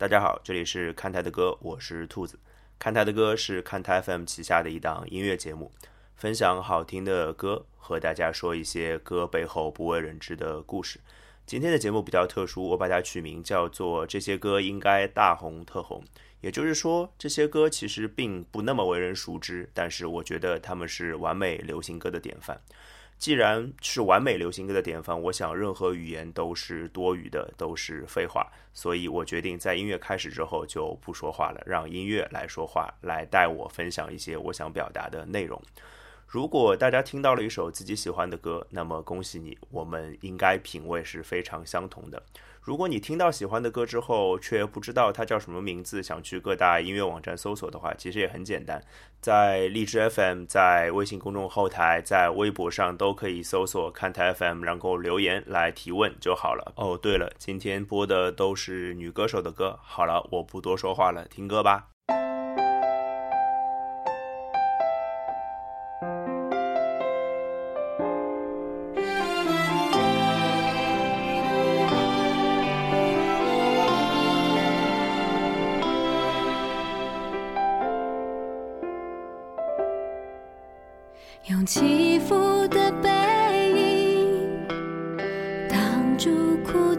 大家好，这里是看台的歌，我是兔子。看台的歌是看台 FM 旗下的一档音乐节目，分享好听的歌，和大家说一些歌背后不为人知的故事。今天的节目比较特殊，我把它取名叫做《这些歌应该大红特红》，也就是说，这些歌其实并不那么为人熟知，但是我觉得他们是完美流行歌的典范。既然是完美流行歌的典范，我想任何语言都是多余的，都是废话，所以我决定在音乐开始之后就不说话了，让音乐来说话，来带我分享一些我想表达的内容。如果大家听到了一首自己喜欢的歌，那么恭喜你，我们应该品味是非常相同的。如果你听到喜欢的歌之后，却不知道它叫什么名字，想去各大音乐网站搜索的话，其实也很简单，在荔枝 FM、在微信公众后台、在微博上都可以搜索“看台 FM”，然后留言来提问就好了。哦，对了，今天播的都是女歌手的歌。好了，我不多说话了，听歌吧。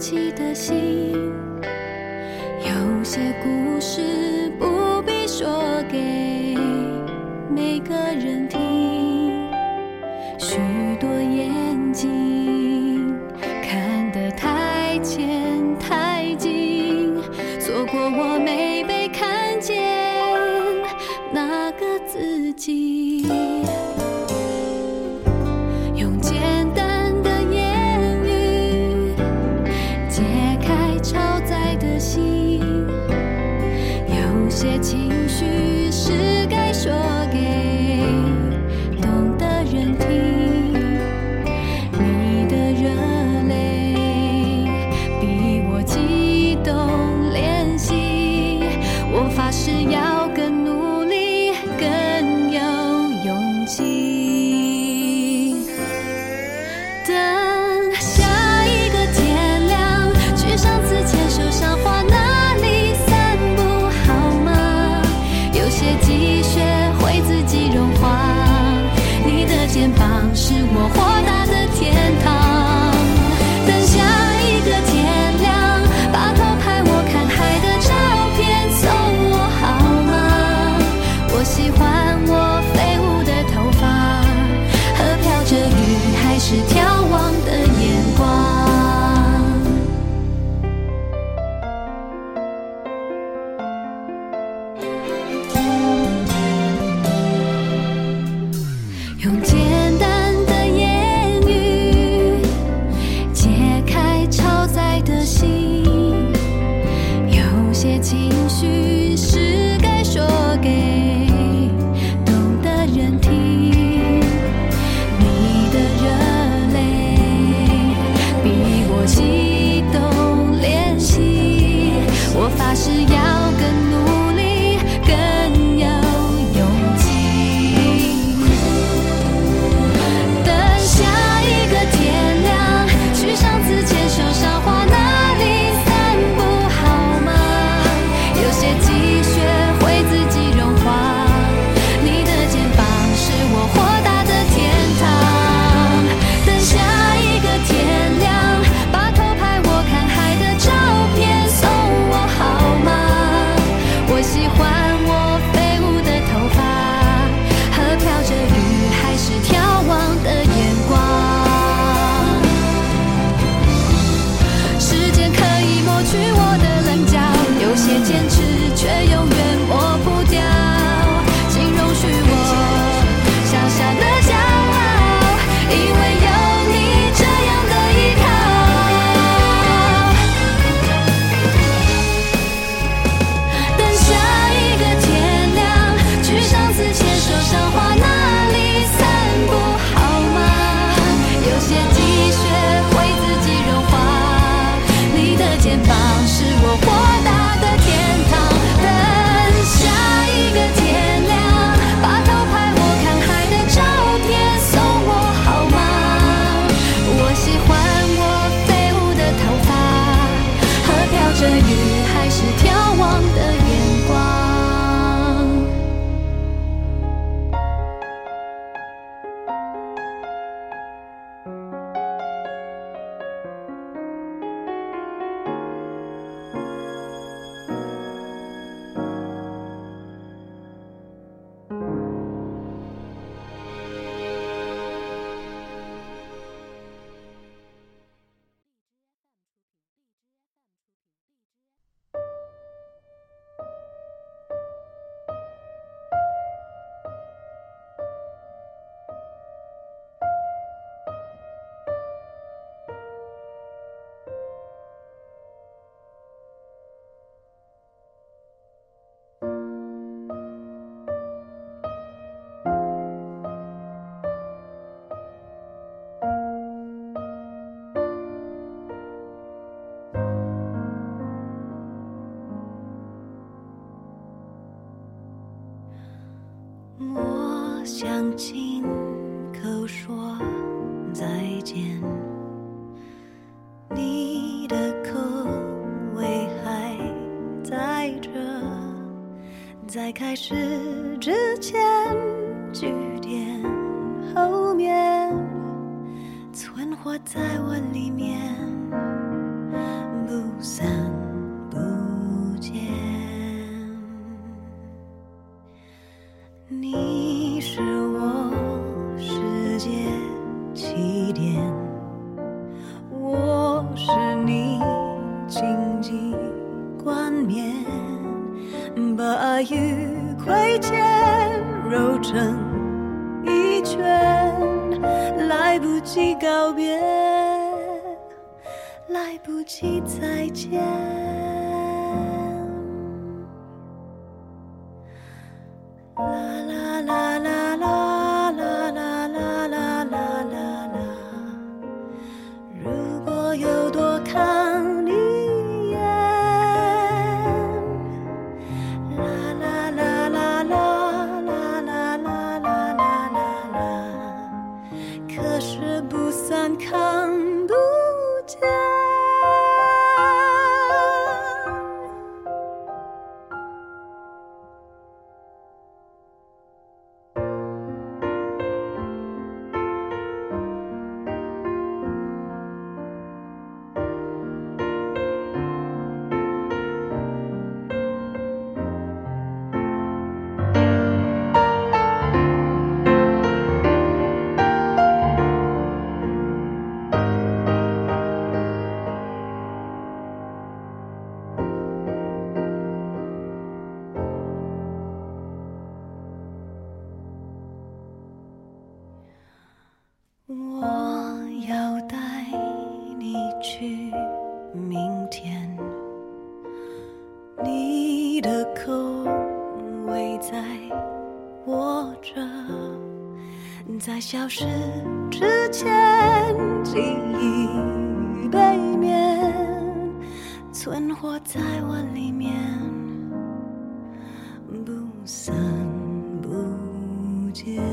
起的心，有些故事不必说给每个人近消失之前记忆背面存活在我里面不散不见。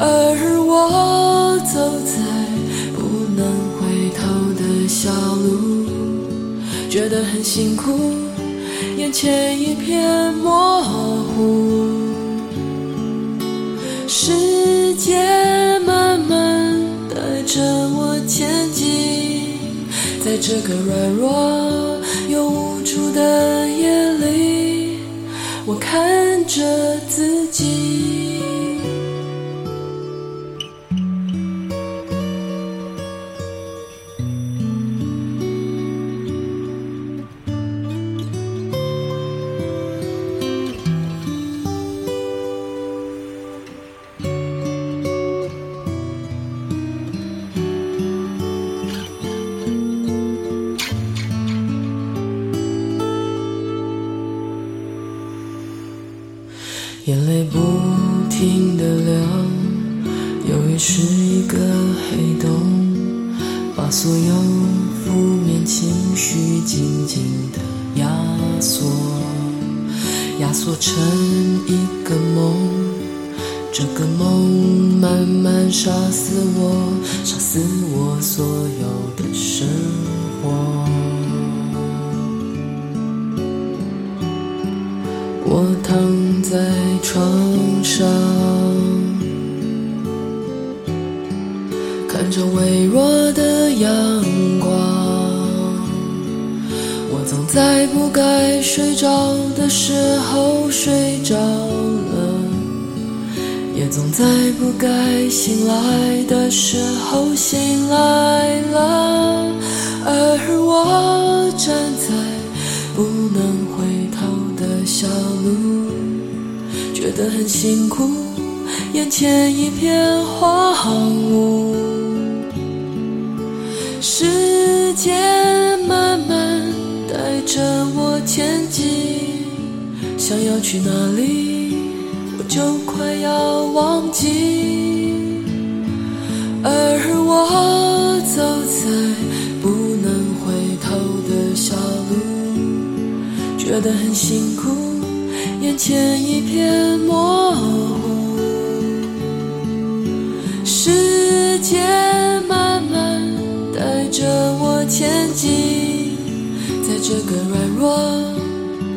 而我走在不能回头的小路觉得很辛苦眼前一片模糊。时间慢慢带着我前进在这个软弱又无助的夜里我看着自己。在床上，看着微弱的阳光。我总在不该睡着的时候睡着了，也总在不该醒来的时候醒来了。而我站在不能回头的小路，觉得很辛苦，眼前一片荒芜。时间慢慢带着我前进，想要去哪里，我就快要忘记。而我走在不能回头的小路，觉得很辛苦，眼前一片模糊。时间慢慢带着我前进，在这个软弱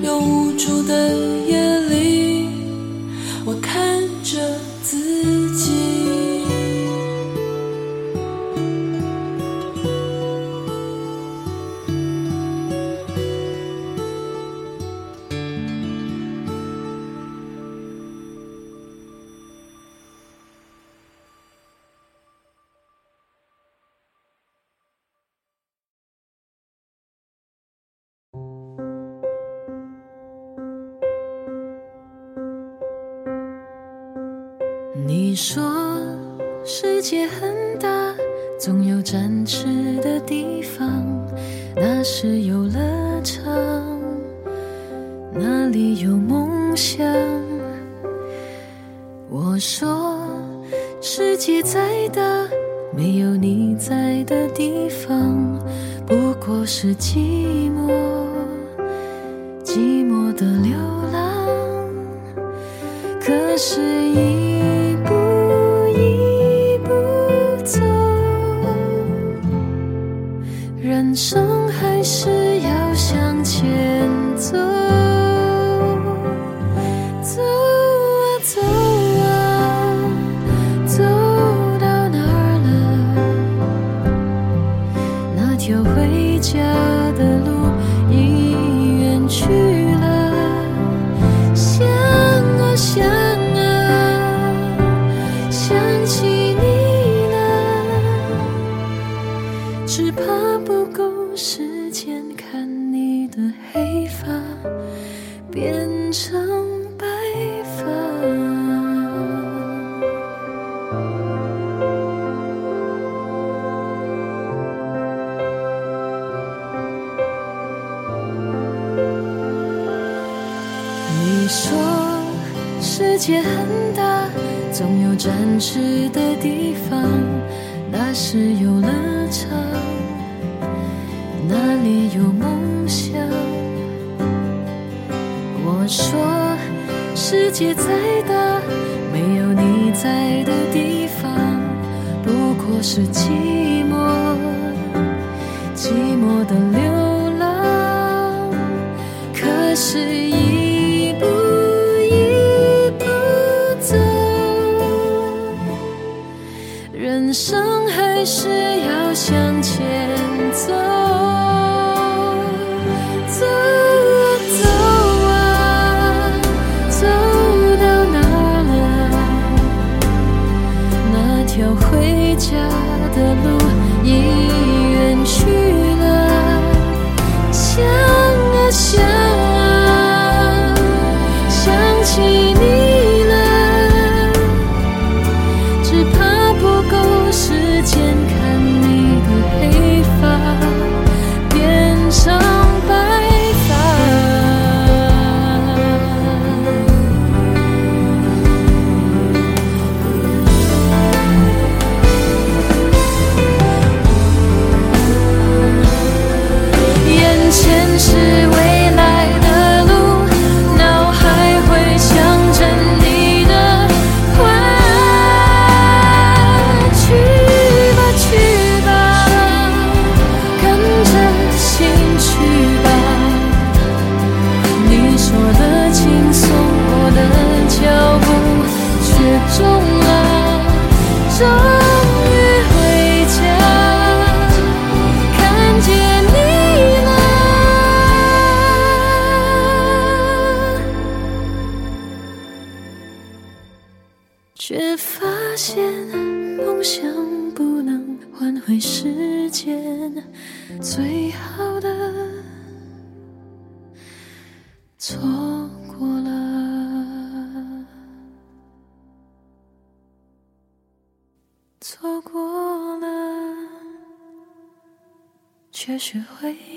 又无助的说世界很大，总有展翅的地方，那是游乐场，那里有梦想。我说世界再大，没有你在的地方，不过是寂寞，寂寞的流浪。可是，一前走。走啊走啊，走到哪儿了？那条回家的路已远去了。想啊想啊，想起你了，只怕不够时间看的黑发变成白发。你说世界很大，总有展翅的地方，那是游写在。最好的错过了，错过了，却学会了。